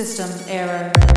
System error.